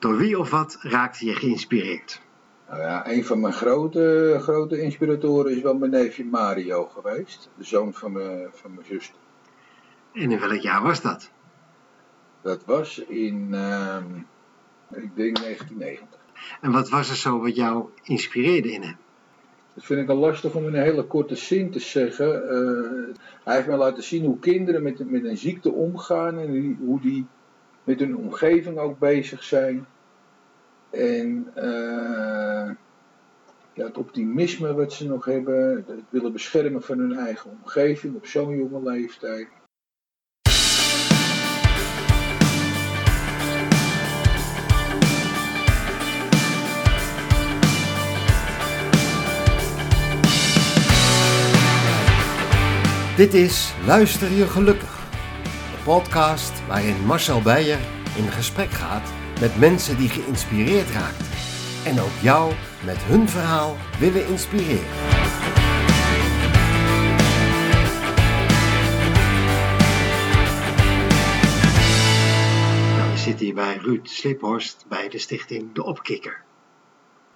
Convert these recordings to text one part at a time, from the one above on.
Door wie of wat raakte je geïnspireerd? Nou ja, een van mijn grote, grote inspiratoren is wel mijn neefje Mario geweest. De zoon van mijn, van mijn zuster. En in welk jaar was dat? Dat was in, ehm, ik denk 1990. En wat was er zo wat jou inspireerde in hem? Dat vind ik al lastig om in een hele korte zin te zeggen. Eh, hij heeft mij laten zien hoe kinderen met, met een ziekte omgaan en hoe die met hun omgeving ook bezig zijn. En eh, ja, het optimisme wat ze nog hebben, het willen beschermen van hun eigen omgeving op zo'n jonge leeftijd. Dit is Luister je gelukkig. Podcast waarin Marcel Beijer in gesprek gaat met mensen die geïnspireerd raakt. En ook jou met hun verhaal willen inspireren. Nou, we zitten hier bij Ruud Sliphorst bij de stichting De Opkikker.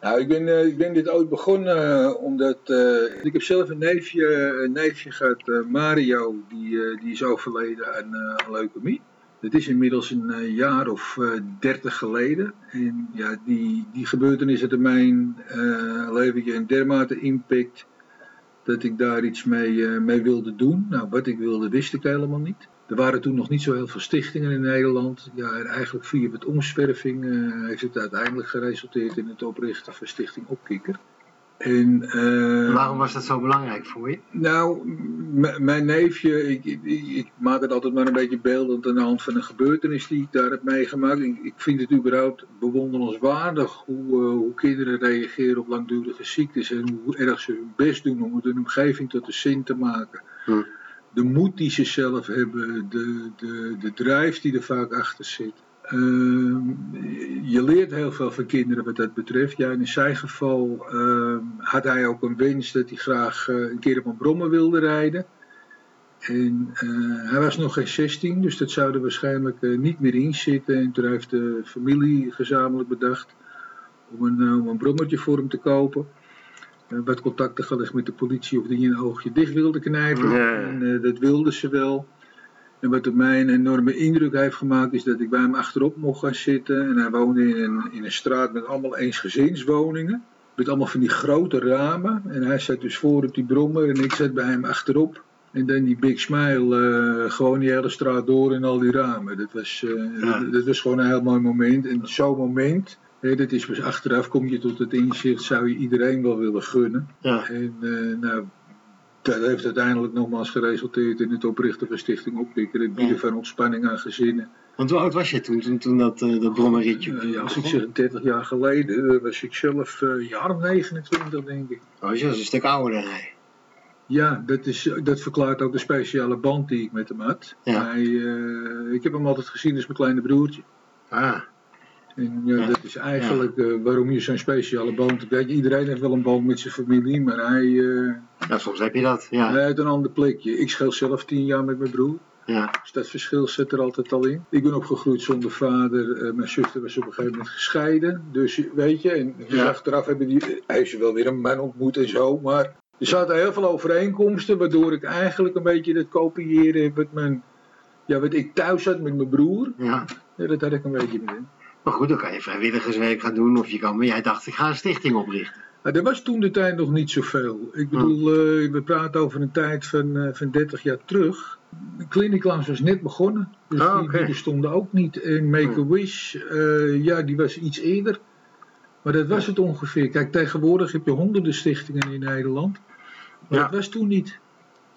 Nou, ik ben, eh, ik ben dit ooit begonnen eh, omdat eh, ik heb zelf een neefje, een neefje gehad, eh, Mario, die, die is overleden aan, leukemie. Dat is inmiddels een jaar of dertig geleden. En ja, die, die gebeurtenis had in mijn leven een dermate impact dat ik daar iets mee, eh, mee wilde doen. Nou, wat ik wilde wist ik helemaal niet. Er waren toen nog niet zo heel veel stichtingen in Nederland. Ja, en eigenlijk via het omzwerving eh, heeft het uiteindelijk geresulteerd in het oprichten van Stichting Opkikker. En, eh, Waarom was dat zo belangrijk voor je? nou, mijn neefje, ik, ik, ik- maak het altijd maar een beetje beeldend aan de hand van een gebeurtenis die ik daar heb meegemaakt. Ik, ik vind het überhaupt bewonderenswaardig hoe, eh, hoe kinderen reageren op langdurige ziektes en hoe erg ze hun best doen om het hun omgeving tot de zin te maken. Hm. De moed die ze zelf hebben, de, de, de drijf die er vaak achter zit. Ehm, je leert heel veel van kinderen wat dat betreft. Ja, in zijn geval ehm, had hij ook een wens dat hij graag eh, een keer op een brommer wilde rijden. En eh, hij was nog geen 16, dus dat zou er waarschijnlijk eh, niet meer in zitten. En toen heeft de familie gezamenlijk bedacht om een, om een brommertje voor hem te kopen. Wat contacten gelegd met de politie of die een oogje dicht wilde knijpen. En dat wilden ze wel. En wat op mij een enorme indruk heeft gemaakt, is dat ik bij hem achterop mocht gaan zitten. En hij woonde in een, in een straat met allemaal eensgezinswoningen. Met allemaal van die grote ramen. En hij zat dus voor op die brommer en ik zat bij hem achterop. En dan die big smile, eh, gewoon die hele straat door in al die ramen. Dat was, eh, Ja. dat, dat was gewoon een heel mooi moment. En zo'n moment, hè, dat is pas achteraf, kom je tot het inzicht, zou je iedereen wel willen gunnen. Ja. En eh, nou, dat heeft uiteindelijk nogmaals geresulteerd in het oprichten van Stichting Opkikker. Het bieden Ja. van ontspanning aan gezinnen. Want hoe oud was je toen, toen, toen dat, eh, dat brommerritje Eh, ja, als ik zeg 30 jaar geleden, eh, was ik zelf een jaar of 29 denk ik. Oh, je was een stuk ouder dan hij. Ja, dat, is, dat verklaart ook de speciale band die ik met hem had. Ja. Hij, ik heb hem altijd gezien als mijn kleine broertje. Ah, En ja, Ja. dat is eigenlijk eh, waarom je zo'n speciale band... Kijk, iedereen heeft wel een band met zijn familie, maar hij, eh, ja, soms heb je dat. Ja, hij heeft een ander plekje. Ik scheel zelf 10 jaar met mijn broer. ja. Dus dat verschil zit er altijd al in. Ik ben opgegroeid zonder vader. Eh, mijn zuster was op een gegeven moment gescheiden. Dus weet je, en dus Ja. achteraf hebben die, heeft ze wel weer een man ontmoet en zo. Maar er zaten heel veel overeenkomsten, waardoor ik eigenlijk een beetje dat kopiëren heb wat, mijn, ja, wat ik thuis had met mijn broer. ja. Ja, dat had ik een beetje met hem. Maar goed, dan kan je vrijwilligerswerk gaan doen of je kan... Maar jij dacht, ik ga een stichting oprichten. Er was toen de tijd nog niet zoveel. Ik bedoel, eh, we praten over een tijd van, eh, van 30 jaar terug. De Clinic Lounge was net begonnen. Dus Ah, die, die bestonden ook niet. En Make-A-Wish, eh, ja, die was iets eerder. Maar dat was het ongeveer. Kijk, tegenwoordig heb je honderden stichtingen in Nederland. Maar Ja. dat was toen niet.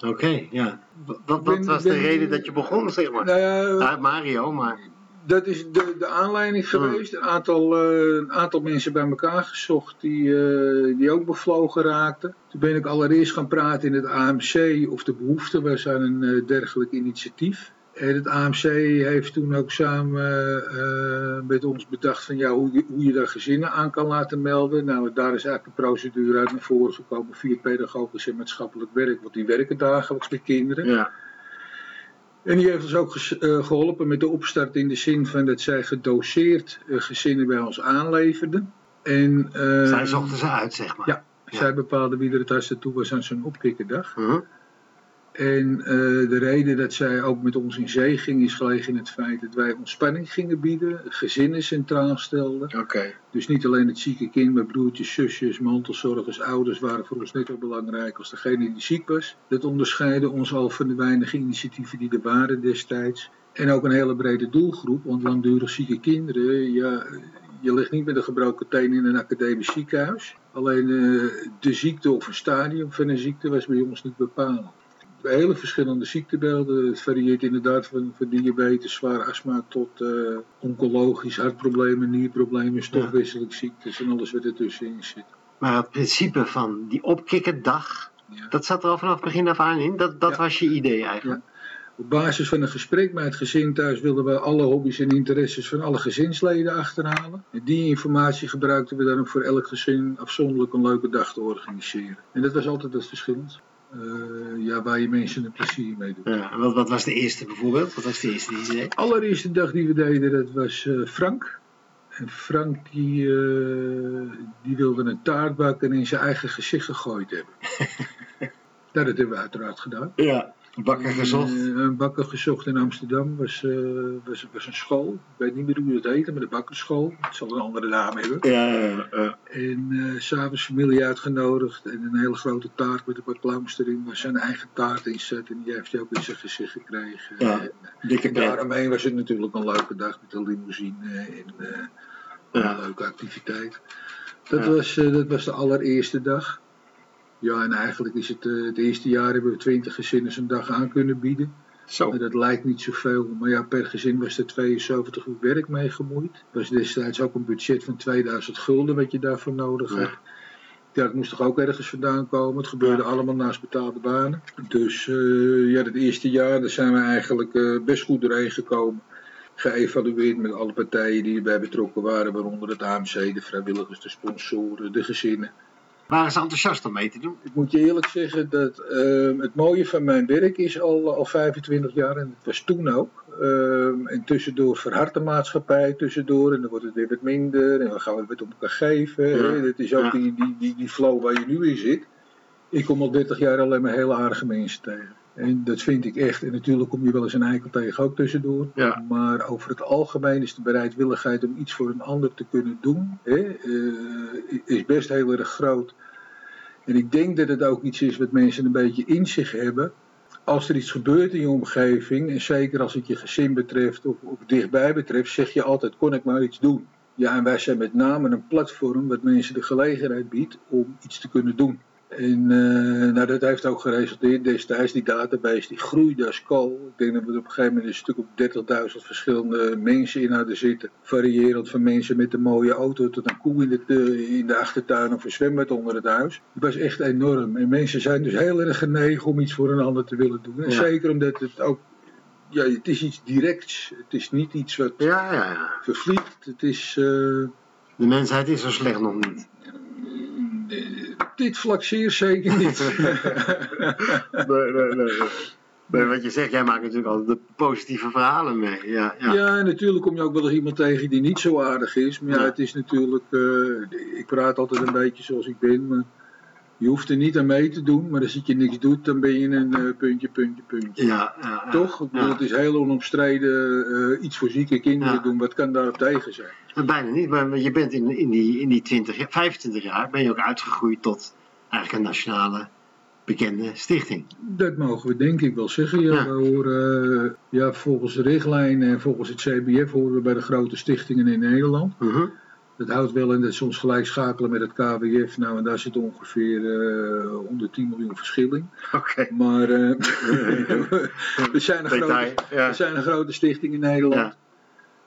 Oké, ja. Wat, wat, ben- was de reden dat je begon, zeg maar? Nou Ja, Mario, maar... dat is de, de aanleiding geweest. Een aantal, eh, een aantal mensen bij elkaar gezocht die, eh, die ook bevlogen raakten. Toen ben ik allereerst gaan praten in het AMC of de behoefte was aan een eh, dergelijk initiatief. En het AMC heeft toen ook samen met ons bedacht van ja, hoe, je, hoe je daar gezinnen aan kan laten melden. Nou, daar is eigenlijk een procedure uit naar voren gekomen via pedagogisch en maatschappelijk werk, want die werken dagelijks met kinderen. Ja. En die heeft ons ook eh, geholpen met de opstart in de zin van dat zij gedoseerd eh, gezinnen bij ons aanleverden. En, eh, Zij zochten ze uit, zeg maar. Ja. Zij bepaalde wie er het hardste toe was aan zo'n opkikkerdag. Mhm. En eh, de reden dat zij ook met ons in zee ging is gelegen in het feit dat wij ontspanning gingen bieden, gezinnen centraal stelden. Oké. Dus niet alleen het zieke kind, maar broertjes, zusjes, mantelzorgers, ouders waren voor ons net zo belangrijk als degene die ziek was. Dat onderscheidde ons al van de weinige initiatieven die er waren destijds. En ook een hele brede doelgroep, want langdurig zieke kinderen, ja, je ligt niet met een gebroken teen in een academisch ziekenhuis. Alleen eh, de ziekte of een stadium van een ziekte was bij ons niet bepalend. Hele verschillende ziektebeelden. Het varieert inderdaad van, van diabetes, zwaar astma tot eh, oncologisch, hartproblemen, nierproblemen, stofwisselingsziektes en alles wat ertussenin zit. Maar het principe van die opkikkerdag, Ja. dat zat er al vanaf begin af aan in. Dat, dat Ja. was je idee eigenlijk. Op basis van een gesprek met het gezin thuis wilden we alle hobby's en interesses van alle gezinsleden achterhalen. En die informatie gebruikten we dan ook voor elk gezin afzonderlijk een leuke dag te organiseren. En dat was altijd het verschil. Eh, ja, waar je mensen een plezier mee doet. Ja, en wat, wat was de eerste bijvoorbeeld? Wat was de eerste die je deed? De allereerste dag die we deden, dat was eh, Frank. En Frank die, eh, die wilde een taart bakken en in zijn eigen gezicht gegooid hebben. nou, dat hebben we uiteraard gedaan. Ja, bakker gezocht. Eh, een bakker gezocht in Amsterdam was, eh, was, was een school. Ik weet niet meer hoe het heette, maar de bakkerschool. Het zal een andere naam hebben. Ja, ja, ja. En s s'avonds familie uitgenodigd en een hele grote taart met een paar clowns erin waar zijn eigen taart in zat. En die heeft hij ook in zijn gezicht gekregen. Ja, En, dikke en daaromheen was het natuurlijk een leuke dag met een limousine en een leuke activiteit. Dat, was, dat was de allereerste dag. Ja, en eigenlijk is het eh, het eerste jaar hebben we 20 gezinnen zo'n dag aan kunnen bieden. Zo. En dat lijkt niet zoveel, maar ja, per gezin was er 72 uur werk mee gemoeid. Er was destijds ook een budget van 2000 gulden wat je daarvoor nodig had. Ja, dat moest toch ook ergens vandaan komen. Het gebeurde Ja. allemaal naast betaalde banen. Dus eh, ja, het eerste jaar daar zijn we eigenlijk eh, best goed doorheen gekomen. Geëvalueerd met alle partijen die erbij betrokken waren, waaronder het AMC, de vrijwilligers, de sponsoren, de gezinnen. Waren ze enthousiast om mee te doen? Ik moet je eerlijk zeggen dat ehm, het mooie van mijn werk is al, al 25 jaar en het was toen ook. Ehm, en tussendoor verhardt de maatschappij tussendoor en dan wordt het weer wat minder en we gaan weer wat om elkaar geven. Ja. Dat is ook Ja. die, die, die, die flow waar je nu in zit. Ik kom al 30 jaar alleen maar hele aardige mensen tegen. En dat vind ik echt. En natuurlijk kom je wel eens een eikel tegen ook tussendoor. Ja. Maar over het algemeen is de bereidwilligheid om iets voor een ander te kunnen doen, hè, eh, is best heel erg groot. En ik denk dat het ook iets is wat mensen een beetje in zich hebben. Als er iets gebeurt in je omgeving, en zeker als het je gezin betreft of, of dichtbij betreft, zeg je altijd: kon ik maar iets doen? Ja, en wij zijn met name een platform wat mensen de gelegenheid biedt om iets te kunnen doen. En eh, nou, dat heeft ook geresulteerd destijds, die database die groeide als kool. Ik denk dat we er op een gegeven moment een stuk op 30.000 verschillende mensen in hadden zitten. Variërend van mensen met een mooie auto tot een koe in de, de- in de achtertuin of een zwembad onder het huis. Het was echt enorm. En mensen zijn dus heel erg genegen om iets voor een ander te willen doen. En Ja. zeker omdat het ook, ja, het is iets directs. Het is niet iets wat Ja, ja, ja. vervliegt. Het is... eh, De mensheid is zo slecht nog niet. Dit vlak zeer zeker niet. Nee, nee, nee. Nee, wat je zegt, jij maakt natuurlijk altijd de positieve verhalen mee. Ja, ja. Ja, natuurlijk kom je ook wel eens iemand tegen die niet zo aardig is. Maar ja, Ja. het is natuurlijk. eh, ik praat altijd een beetje zoals ik ben. Maar je hoeft er niet aan mee te doen. Maar als je niks doet, dan ben je een eh, puntje, puntje, puntje. Ja, ja, ja. Toch? Ik bedoel, Ja. Het is heel onomstreden eh, iets voor zieke kinderen doen. Wat kan daarop tegen zijn? Maar Bijna niet, maar je bent in, in, die, in die 20, jaar- 25 jaar ben je ook uitgegroeid tot eigenlijk een nationale bekende stichting. Dat mogen we denk ik wel zeggen. Ja, Ja. We horen, eh, ja, volgens de richtlijnen en volgens het CBF horen we bij de grote stichtingen in Nederland. Mhm. Dat houdt wel in dat soms gelijk schakelen met het KWF. Nou, en daar zit ongeveer eh 110 miljoen verschil in. Oké. Maar eh, we, zijn een Detail, grote, ja. we zijn een grote stichting in Nederland. Ja.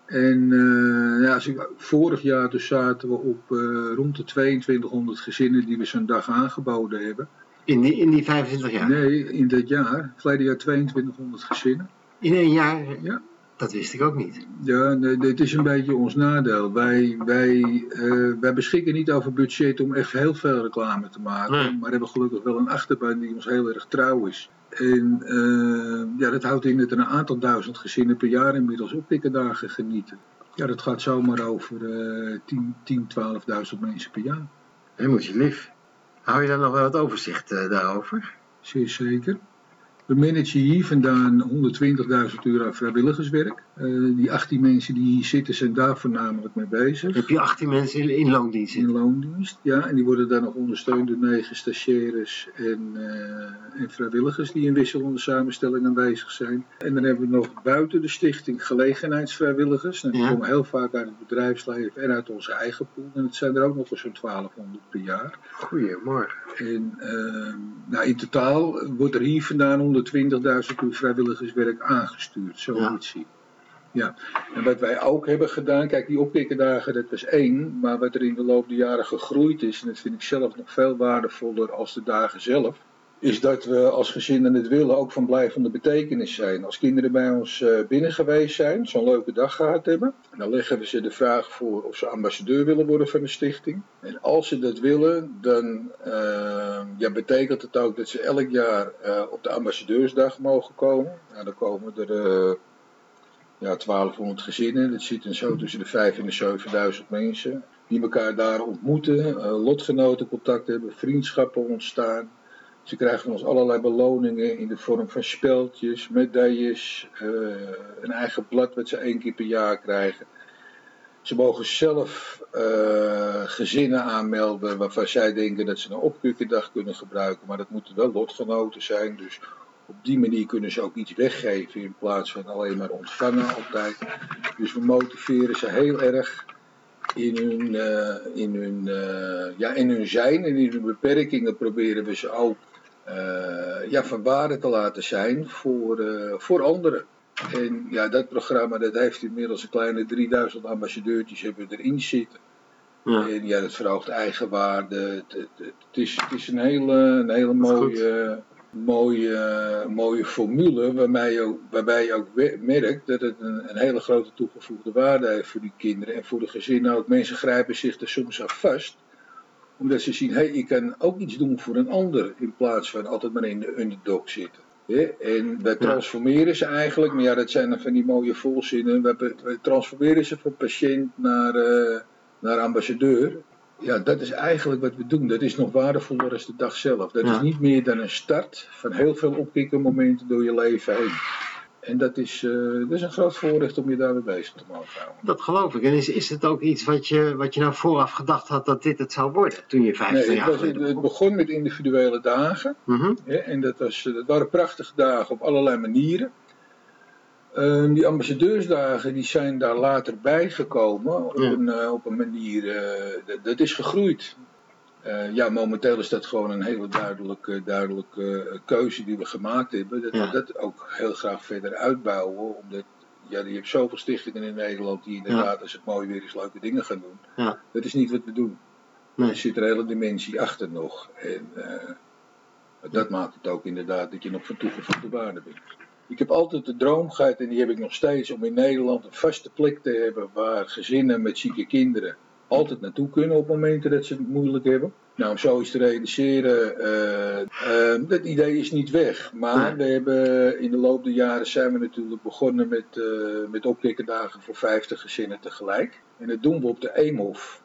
En eh, ja, als ik, vorig jaar dus zaten we op rond de 2200 gezinnen die we zo'n dag aangeboden hebben. In, die, in die 25 jaar? Nee, in dat jaar, verleden jaar 2200 gezinnen. In één jaar? Ja. Dat wist ik ook niet. Ja, nee, dit is een beetje ons nadeel. Wij, wij, eh, wij beschikken niet over budget om echt heel veel reclame te maken. Nee. Maar hebben gelukkig wel een achterban die ons heel erg trouw is. En uh, ja, dat houdt in dat er een aantal duizend gezinnen per jaar inmiddels oppikkendagen genieten. Ja, dat gaat zomaar over uh, 10, 10 12.000 mensen per jaar. Helemaal je lief. Hou je daar nog wel wat overzicht uh, daarover? Zeer zeker. We managen hier vandaan 120.000 euro aan vrijwilligerswerk. Uh, die 18 mensen die hier zitten zijn daar voornamelijk mee bezig. Heb je 18 mensen in, in loondienst? In loondienst, ja. En die worden dan nog ondersteund door 9 stagiaires en, uh, en vrijwilligers die in wisselende samenstelling aanwezig zijn. En dan hebben we nog buiten de stichting gelegenheidsvrijwilligers. En die ja. komen heel vaak uit het bedrijfsleven en uit onze eigen pool. En het zijn er ook nog eens zo'n 1200 per jaar. Goedemorgen. En uh, nou, in totaal wordt er hier vandaan 120.000 uur vrijwilligerswerk aangestuurd, zoiets ja. Ja, en wat wij ook hebben gedaan, kijk die oppikkendagen dat was één, maar wat er in de loop der jaren gegroeid is, en dat vind ik zelf nog veel waardevoller als de dagen zelf, is dat we als gezinnen het willen ook van blijvende betekenis zijn. Als kinderen bij ons uh, binnen geweest zijn, zo'n leuke dag gehad hebben, dan leggen we ze de vraag voor of ze ambassadeur willen worden van de stichting. En als ze dat willen, dan uh, ja, betekent het ook dat ze elk jaar uh, op de ambassadeursdag mogen komen. Nou, dan komen er ja, 1200 gezinnen. Dat zit zo tussen de 5 en de 7000 mensen. Die elkaar daar ontmoeten, lotgenotencontact hebben, vriendschappen ontstaan. Ze krijgen ons allerlei beloningen in de vorm van speltjes, medailles, uh, een eigen blad wat ze één keer per jaar krijgen. Ze mogen zelf uh, gezinnen aanmelden waarvan zij denken dat ze een opkukkendag kunnen gebruiken, maar dat moeten wel lotgenoten zijn. Dus op die manier kunnen ze ook iets weggeven in plaats van alleen maar ontvangen altijd. Dus we motiveren ze heel erg in hun, uh, in hun, ja, in hun zijn en in hun beperkingen proberen we ze ook ja, van waarde te laten zijn voor, uh, voor anderen. En ja, dat programma dat heeft inmiddels een kleine 3000 ambassadeurtjes hebben erin zitten. Ja. En ja, dat verhoogt eigenwaarde. Het, het, het, is, het is een hele, een hele mooie, mooie, mooie formule waarbij je, ook, waarbij je ook merkt dat het een, een hele grote toegevoegde waarde heeft voor die kinderen en voor de gezinnen ook. Mensen grijpen zich er soms aan vast omdat ze zien, hé, hey, ik kan ook iets doen voor een ander. In plaats van altijd maar in de underdog zitten. En wij transformeren ze eigenlijk, maar ja, dat zijn dan van die mooie volzinnen. We transformeren ze van patiënt naar, uh, naar ambassadeur. Ja, dat is eigenlijk wat we doen. Dat is nog waardevoller dan de dag zelf. Dat ja. is niet meer dan een start van heel veel opkikkermomenten door je leven heen. En dat is, uh, dat is een groot voorrecht om je daarmee bezig te mogen houden. Dat geloof ik. En is, is het ook iets wat je, wat je nou vooraf gedacht had dat dit het zou worden toen je 15 nee, jaar was, het, het begon met individuele dagen. Mm -hmm. hè, en dat, was, dat waren prachtige dagen op allerlei manieren. Um, die ambassadeursdagen die zijn daar later bijgekomen op, Ja. een, uh, op een manier, uh, dat, dat is gegroeid. Uh, ja, momenteel is dat gewoon een hele duidelijke, duidelijke keuze die we gemaakt hebben. Dat Ja. we dat ook heel graag verder uitbouwen. Omdat ja, je hebt zoveel stichtingen in Nederland die inderdaad, als het mooi weer is, leuke dingen gaan doen. Ja. Dat is niet wat we doen. Nee. Er zit een hele dimensie achter nog. En uh, dat maakt het ook inderdaad dat je nog van toegevoegde waarde bent. Ik heb altijd de droom gehad, en die heb ik nog steeds, om in Nederland een vaste plek te hebben waar gezinnen met zieke kinderen altijd naartoe kunnen op momenten dat ze het moeilijk hebben. Nou, om zoiets te realiseren, uh, uh, dat idee is niet weg. Maar we hebben in de loop der jaren zijn we natuurlijk begonnen met, uh, met opkikkendagen voor 50 gezinnen tegelijk. En dat doen we op de Eemhof.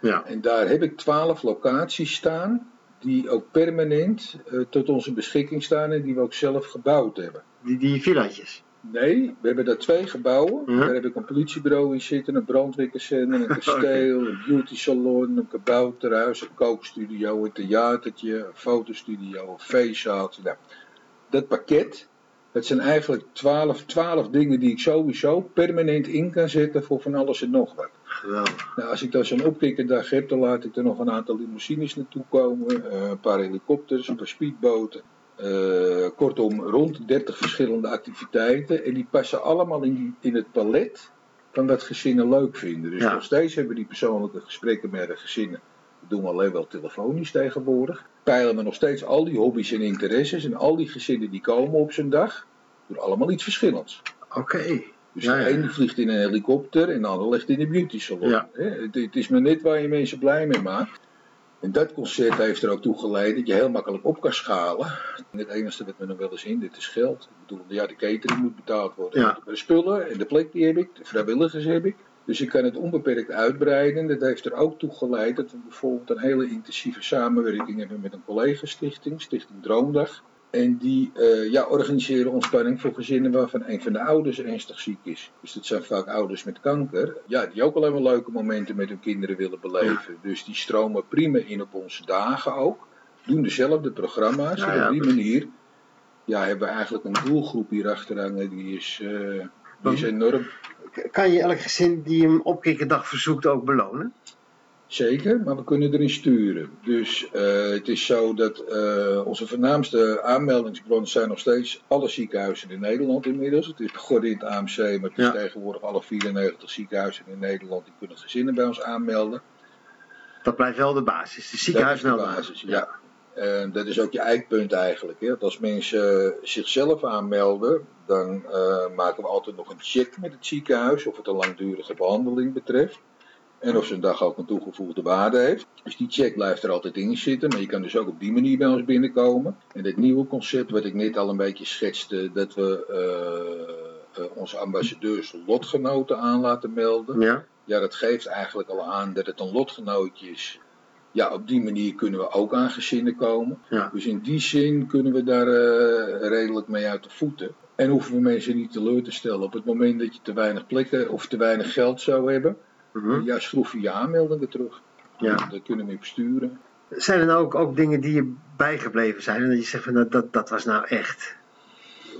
Ja. En daar heb ik 12 locaties staan die ook permanent tot onze beschikking staan en die we ook zelf gebouwd hebben. Die, die villaatjes. Nee, we hebben daar twee gebouwen. Ja. Daar heb ik een politiebureau in zitten, een brandweerkazerne, een kasteel, een beauty salon, een kabouterhuis, een kookstudio, een theatertje, een fotostudio, een feestzaaltje. Nou, dat pakket, dat zijn eigenlijk twaalf, twaalf dingen die ik sowieso permanent in kan zetten voor van alles en nog wat. Geweldig. Nou, als ik dan zo'n opkikkerdag heb, dan laat ik er nog een aantal limousines naartoe komen, uh, een paar helikopters, een paar speedboten. Uh, kortom, rond 30 verschillende activiteiten. En die passen allemaal in, die, in het palet van wat gezinnen leuk vinden. Dus Ja. nog steeds hebben we die persoonlijke gesprekken met de gezinnen. Dat doen we alleen wel telefonisch tegenwoordig. Peilen we nog steeds al die hobby's en interesses. En al die gezinnen die komen op zijn dag, doen allemaal iets verschillends. Oké. Dus Ja, de ja, die vliegt in een helikopter en de ander ligt in een beauty salon. Ja. Het, het is maar net waar je mensen blij mee maakt. En dat concept heeft er ook toe geleid dat je heel makkelijk op kan schalen. Het enige wat me nog wel eens in, dit is geld. Ik bedoel, ja, de catering moet betaald worden. Ja. De spullen en de plek die heb ik, de vrijwilligers heb ik. Dus ik kan het onbeperkt uitbreiden. Dat heeft er ook toe geleid dat we bijvoorbeeld een hele intensieve samenwerking hebben met een collega-stichting, Stichting Droomdag. En die eh, ja, organiseren ontspanning voor gezinnen waarvan een van de ouders ernstig ziek is. Dus dat zijn vaak ouders met kanker. Ja, die ook alleen maar leuke momenten met hun kinderen willen beleven. Dus die stromen prima in op onze dagen ook. Doen dezelfde programma's. Ja. op die manier ja, hebben we eigenlijk een doelgroep hier achter hangen. Die is, eh, die is enorm. Kan je elk gezin die een opkikkerdag verzoekt ook belonen? Zeker, maar we kunnen erin sturen. Dus eh, het is zo dat eh, onze voornaamste aanmeldingsbronnen zijn nog steeds alle ziekenhuizen in Nederland inmiddels. Het is begonnen in het AMC, maar het is Ja. tegenwoordig alle 94 ziekenhuizen in Nederland die kunnen gezinnen bij ons aanmelden. Dat blijft wel de basis. De Dat is de ziekenhuismelding. basis, ja. En dat is ook je eikpunt eigenlijk. Hè. Als mensen zichzelf aanmelden, dan eh, maken we altijd nog een check met het ziekenhuis of het een langdurige behandeling betreft. En of ze een dag ook een toegevoegde waarde heeft. Dus die check blijft er altijd in zitten. Maar je kan dus ook op die manier bij ons binnenkomen. En dit nieuwe concept wat ik net al een beetje schetste. Dat we eh, eh, onze ambassadeurs lotgenoten aan laten melden. Ja? Ja, dat geeft eigenlijk al aan dat het een lotgenootje is. Ja, op die manier kunnen we ook aan gezinnen komen. Ja. Dus in die zin kunnen we daar eh, redelijk mee uit de voeten. En hoeven we mensen niet teleur te stellen. Op het moment dat je te weinig plekken of te weinig geld zou hebben, Mhm. ja, schroef je je aanmeldingen terug. Ja. Daar kunnen we op sturen. Zijn er nou ook, ook dingen die je bijgebleven zijn en dat je zegt van nou, dat, dat was nou echt.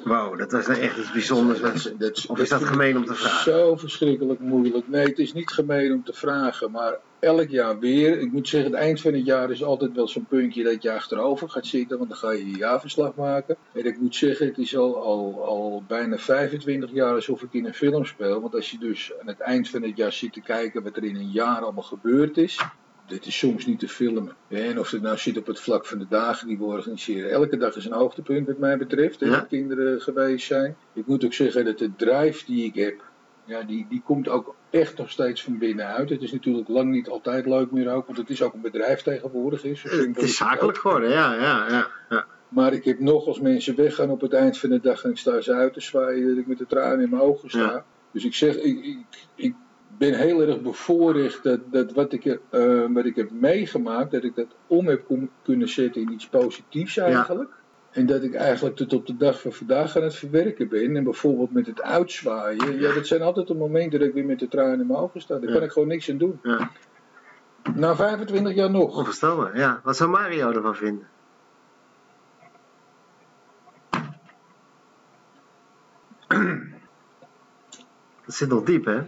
Wauw, dat was nou echt iets bijzonders. Dat dat Of is dat gemeen om te vragen? Zo verschrikkelijk moeilijk. Nee, het is niet gemeen om te vragen, maar elk jaar weer. Ik moet zeggen, het eind van het jaar is altijd wel zo'n puntje dat je achterover gaat zitten, want dan ga je je jaarverslag maken. En ik moet zeggen, het is al, al, al bijna 25 jaar alsof ik in een film speel. Want als je dus aan het eind van het jaar zit te kijken wat er in een jaar allemaal gebeurd is. Dit is soms niet te filmen. En of het nou zit op het vlak van de dagen die we organiseren. Elke dag is een hoogtepunt wat mij betreft. hè, Ja. Dat kinderen geweest zijn. Ik moet ook zeggen dat de drive die ik heb. Ja, die, die komt ook echt nog steeds van binnenuit. Het is natuurlijk lang niet altijd leuk meer ook. Want het is ook een bedrijf tegenwoordig. Is, Het is zakelijk geworden, ja, ja, ja. ja. Maar ik heb nog als mensen weggaan op het eind van de dag en ik sta ze uit te zwaaien. Dat ik met de tranen in mijn ogen sta. Ja. Dus ik zeg, ik, ik, ik ben heel erg bevoorrecht dat, dat wat, ik, eh, wat ik heb meegemaakt, dat ik dat om heb kunnen zetten in iets positiefs eigenlijk. En dat ik eigenlijk tot op de dag van vandaag aan het verwerken ben. En bijvoorbeeld met het uitzwaaien. Ja, dat zijn altijd de momenten dat ik weer met de tranen in mijn ogen sta. Daar Ja. kan ik gewoon niks aan doen. ja. Na 25 jaar nog. Onvoorstelbaar, ja. Wat zou Mario ervan vinden? Dat zit nog diep, hè?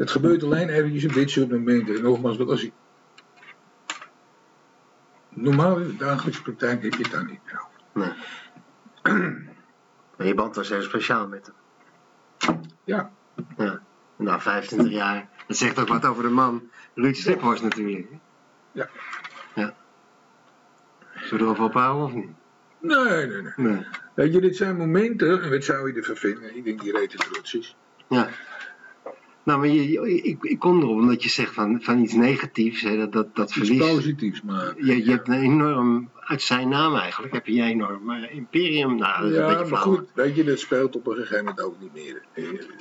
Het gebeurt alleen eventjes op dit soort momenten. En nogmaals, want als ik... Normaal in de dagelijkse praktijk heb je het daar niet meer over. Maar je band was heel speciaal met hem. Ja. Ja. Na 25 jaar. Dat zegt ook wat over de man. Ruud Stiphorst natuurlijk. Ja. Ja. Zullen we erover ophouden of niet? Nee, nee, nee. Nee. Weet je, dit zijn momenten, en wat zou je ervan vinden? Ik denk die rete trots is. Ja. Nou, maar je, je- ik, ik kom erop omdat je zegt van, van iets negatiefs, hè, dat, dat, dat Iets verlies. positiefs maken. Je, je hebt een enorm, uit zijn naam eigenlijk, heb je een enorm eh, imperium. Nou, dat is een Ja, maar goed, weet je, dat speelt op een gegeven moment ook niet meer.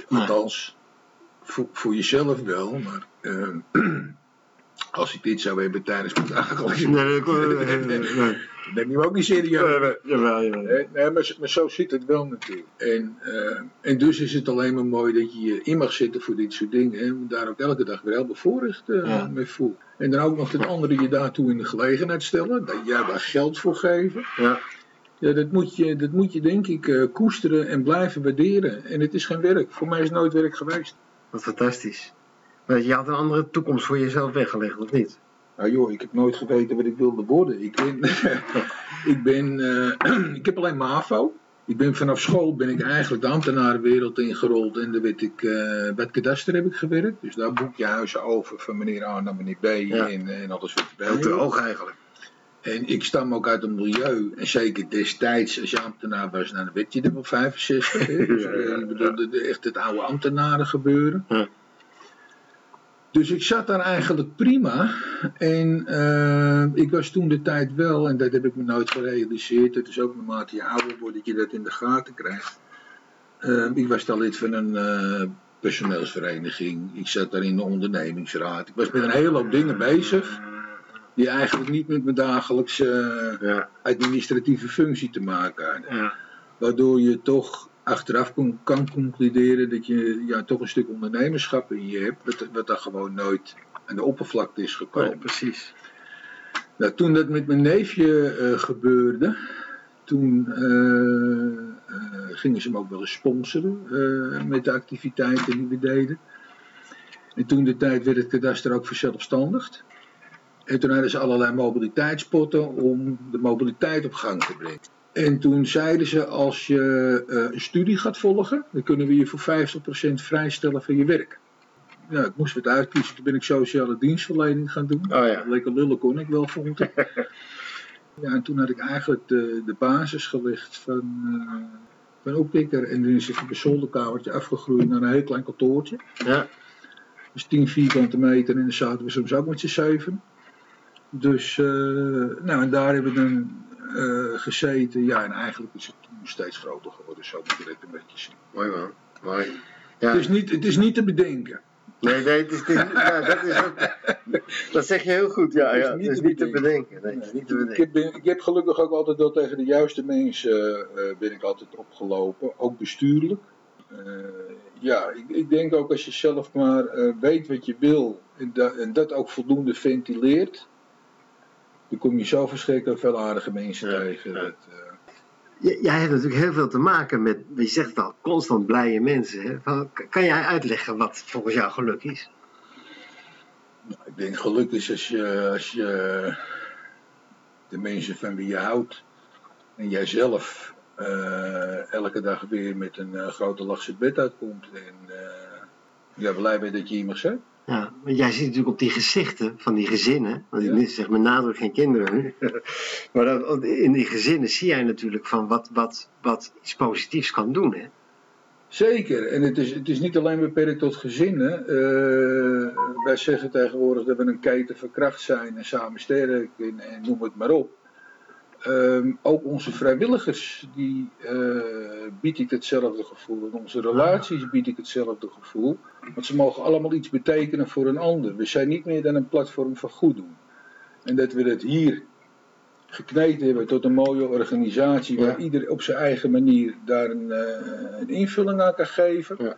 Althans, voor, voor jezelf wel, maar eh, als ik dit zou hebben tijdens mijn dagelijkse... Nee, nee, nee, neem je me ook niet serieus. Nee, Jawel, jawel. Nee, nee, maar, maar zo zit het wel natuurlijk. En, eh, en dus is het alleen maar mooi dat je je in mag zitten voor dit soort dingen. En daar ook elke dag weer heel bevoorrecht eh, Ja. mee voelt. En dan ook nog dat anderen je daartoe in de gelegenheid stellen. Dat jij daar geld voor geven. Ja. Ja, dat moet je, dat moet je denk ik eh, koesteren en blijven waarderen. En het is geen werk. Voor mij is het nooit werk geweest. Wat fantastisch. Maar je had een andere toekomst voor jezelf weggelegd, of niet? Nou joh, ik heb nooit geweten wat ik wilde worden. Ik ben, ik ben, eh, ik heb alleen MAVO. Ik ben vanaf school ben ik eigenlijk de ambtenarenwereld ingerold en daar werd ik, eh, bij het kadaster heb ik gewerkt. Dus daar boek je huizen over van meneer A naar meneer B Ja. en, en alles wat Heel erbij te hoort. hoog eigenlijk. En ik stam ook uit een milieu, en zeker destijds, als je ambtenaar was, nou, dan werd je er wel 65. Hè? Dus, Ja, ja, ja. eh, ik bedoel, echt het oude ambtenaren gebeuren. Dus ik zat daar eigenlijk prima. En eh, ik was toen de tijd wel, en dat heb ik me nooit gerealiseerd. Het is ook naarmate je ouder wordt dat je dat in de gaten krijgt. Eh, ik was dan lid van een eh, personeelsvereniging. Ik zat daar in de ondernemingsraad. Ik was met een hele hoop dingen bezig. Die eigenlijk niet met mijn dagelijkse administratieve functie te maken hadden. ja, Waardoor je toch achteraf kon, kan concluderen dat je ja, toch een stuk ondernemerschap in je hebt. Wat, wat daar gewoon nooit aan de oppervlakte is gekomen. ja, precies. Nou, toen dat met mijn neefje eh, gebeurde, toen eh, eh, gingen ze hem ook wel eens sponsoren met de activiteiten die we deden. En toen de tijd werd het kadaster ook verzelfstandigd. En toen hadden ze allerlei mobiliteitspotten om de mobiliteit op gang te brengen. En toen zeiden ze, als je eh, een studie gaat volgen, dan kunnen we je voor 50% vrijstellen van je werk. Ja, ik moest wat uitkiezen. Toen ben ik sociale dienstverlening gaan doen. Oh ja. Lekker lullen kon ik wel, vond ik. ja, en toen had ik eigenlijk de, de basis gelegd van, eh van. En toen is het een zolderkamertje afgegroeid naar een heel klein kantoortje. Ja, Dus 10 vierkante meter en dan zaten we soms ook met z'n zeven. Dus, eh, nou en daar hebben we dan eh, gezeten. Ja, en eigenlijk is het toen steeds groter geworden. Zo moet je dat een beetje zien. mooi man. Mooi. Ja. Het, is niet, het is niet te bedenken. Nee, nee, het is niet, ja, dat, is ook, dat zeg je heel goed. Ja, Het is ja, niet het is te niet te bedenken. Nee, het is niet te Ik bedenken. heb, ik heb gelukkig ook altijd wel tegen de juiste mensen eh, ben ik altijd opgelopen, ook bestuurlijk. Eh, ja, ik, ik denk ook als je zelf maar eh, weet wat je wil en, da- en dat ook voldoende ventileert, dan kom je zo verschrikkelijk veel aardige mensen Ja, tegen. ja. Dat, eh, J- Jij hebt natuurlijk heel veel te maken met, je zegt het al, constant blije mensen. Hè? Van, kan jij uitleggen wat volgens jou geluk is? nou, ik denk geluk is als je, als je de mensen van wie je houdt en jijzelf eh, elke dag weer met een eh, grote lachse bed uitkomt. En eh, ja, blij bent dat je hier mag zijn. Ja, want jij ziet natuurlijk op die gezichten van die gezinnen, want Ja. ik zeg met nadruk geen kinderen, maar dat, in die gezinnen zie jij natuurlijk van wat, wat, wat iets positiefs kan doen. Hè? Zeker, en het is, het is niet alleen beperkt tot gezinnen. Eh, wij zeggen tegenwoordig dat we een keten van kracht zijn en samen sterk en, en noem het maar op. Ehm, ook onze vrijwilligers, die eh, bied ik hetzelfde gevoel. Onze relaties bied ik hetzelfde gevoel. Want ze mogen allemaal iets betekenen voor een ander. We zijn niet meer dan een platform van goed doen. En dat we dat hier gekneed hebben tot een mooie organisatie waar ieder op zijn eigen manier daar een, eh, een invulling aan kan geven. Ja.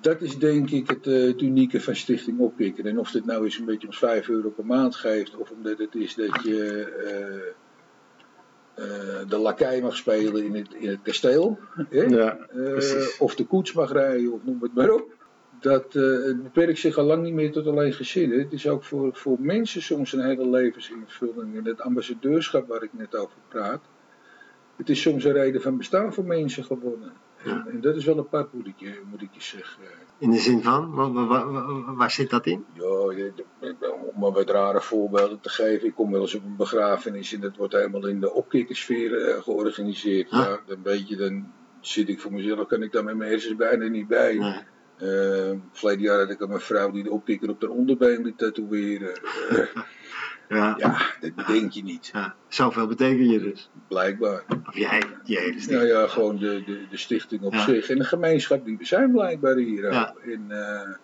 Dat is denk ik het, eh, het unieke van Stichting Oppikken. En of het nou eens een beetje ons 5 euro per maand geeft, of omdat het is dat je de lakij mag spelen in het, in het kasteel. Hè? Ja, Eh, of de koets mag rijden, of noem het maar op. Dat eh, het beperkt zich al lang niet meer tot alleen gezinnen. Het is ook voor, voor mensen soms een hele levensinvulling. En het ambassadeurschap waar ik net over praat. Het is soms een reden van bestaan voor mensen geworden. En, en dat is wel apart, moet ik je, moet ik je zeggen. In de zin van, waar, waar, waar- waar zit dat in? Ja, om maar wat rare voorbeelden te geven. Ik kom wel eens op een begrafenis en dat wordt helemaal in de opkikkersfeer eh, georganiseerd. Ja, dan weet je, dan zit ik voor mezelf, kan ik daar met mijn hersens bijna niet bij. Nee. Eh, verleden jaar had ik een vrouw die de opkikker op haar onderbeen liet tatoeëren. Ja, ja. ja, dat bedenk je niet, zoveel betekent je dus. blijkbaar. Of jij, je hele Nou ja, gewoon de, de, de stichting op Ja. zich en de gemeenschap die we zijn blijkbaar hier. Ja. En, eh,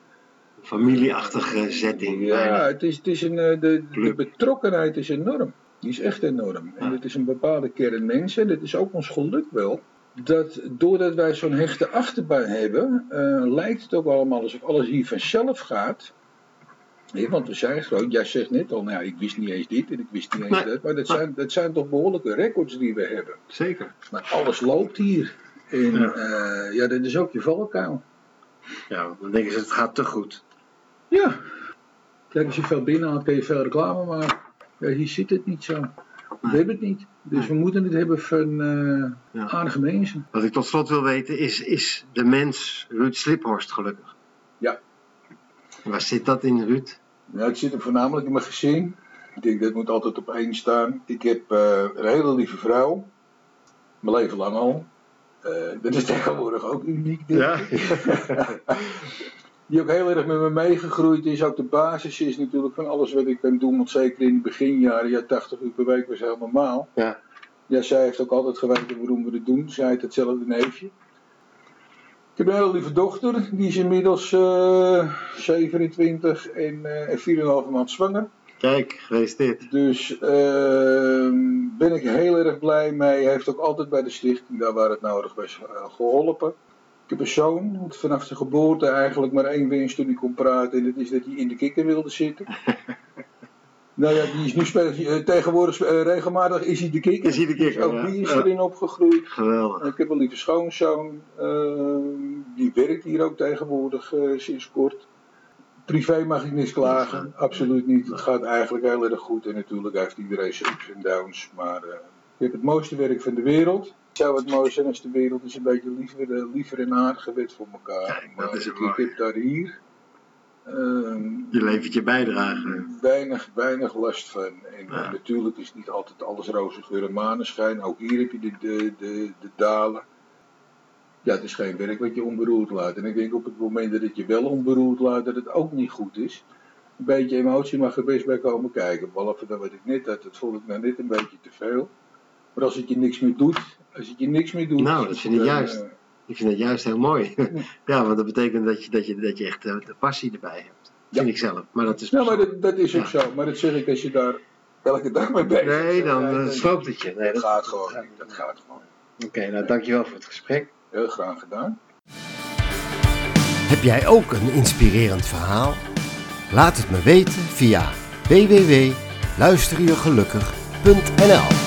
Familieachtige setting. Ja, bijna. het is, het is een, eh, de, de betrokkenheid is enorm. Die is echt enorm. En Ja. het is een bepaalde kern mensen. En het is ook ons geluk wel. Dat doordat wij zo'n hechte achterbaan hebben, eh, lijkt het ook allemaal alsof alles hier vanzelf gaat. Ja, want we zijn groot. Jij zegt net al, nou, ja, ik wist niet eens dit en ik wist niet eens Nee. dat. Maar dat zijn, dat zijn toch behoorlijke records die we hebben. Zeker. Maar alles loopt hier. En Ja. ja, ja dat is ook je valkuil. Ja, dan denken ze het gaat te goed. Ja. Kijk, als je veel binnenhaalt, kun je veel reclame maken. Ja, hier zit het niet zo. We Nee. hebben het niet. Dus Nee. we moeten het hebben van eh, Ja. aardige mensen. Wat ik tot slot wil weten is, is de mens Ruud Sliphorst gelukkig? Ja. Waar zit dat in, Ruud? Nou, ik zit er voornamelijk in mijn gezin. Ik denk dat moet altijd op één staan. Ik heb eh, een hele lieve vrouw. Mijn leven lang al. Eh, dat is tegenwoordig ook uniek. denk Ja. Die ook heel erg met me meegegroeid is. Ook de basis is natuurlijk van alles wat ik kan doen. Want zeker in de beginjaren, ja 80 uur per week was heel normaal. Ja. Ja, zij heeft ook altijd geweten waarom we het doen. Zij heeft hetzelfde neefje. Ik heb een hele lieve dochter. Die is inmiddels eh 27 en eh, en 4,5 maand zwanger. Kijk, gefeliciteerd. Dus ehm ben ik heel erg blij mee. Hij heeft ook altijd bij de stichting, daar waar het nodig was, eh, geholpen. Ik heb een zoon, want vanaf zijn geboorte eigenlijk maar één wens toen hij kon praten. En dat is dat hij in de kikker wilde zitten. nou ja, die is nu speel, eh, tegenwoordig eh, regelmatig is hij de kikker. Is hij de kikker, Dus ook ja. die is erin opgegroeid. Geweldig. Ik heb een lieve schoonzoon. ehm, die werkt hier ook tegenwoordig eh, sinds kort. Privé mag ik niks klagen, absoluut niet. Het gaat eigenlijk heel erg goed en natuurlijk heeft iedereen zijn ups en downs. Maar ik heb het mooiste werk van de wereld. Zou het mooiste zijn als de wereld is een beetje liever, liever en aardiger werd voor elkaar. Maar is ik, heb daar hier Je levert je bijdrage. weinig, weinig last van. En Ja. eh, natuurlijk is niet altijd alles roze geur en maneschijn. Ook hier heb je de, de, de, de dalen. Ja, het is geen werk wat je onberoerd laat. En ik denk op het moment dat het je wel onberoerd laat, dat het ook niet goed is. Een beetje emotie mag er best bij komen kijken. Behalve dat wat ik net had, dat vond ik nou net een beetje te veel. Maar als het je niks meer doet, als het je niks meer doet... Nou, dat vind ik juist. Eh, Ik vind dat juist heel mooi. ja, want dat betekent dat je, dat je, dat je echt eh, de passie erbij hebt. Vind ik zelf. Maar dat is nou, maar dat, dat is ook Ja. zo. Maar dat zeg ik als je daar elke dag mee bezig bent. Nee, dan Ja, uh, sloopt het je. Nee, dat dat gaat gewoon niet. Dat gaat gewoon. Oké, nou dankjewel voor het gesprek. Heel graag gedaan. Heb jij ook een inspirerend verhaal? Laat het me weten via www.luisterjegelukkig.nl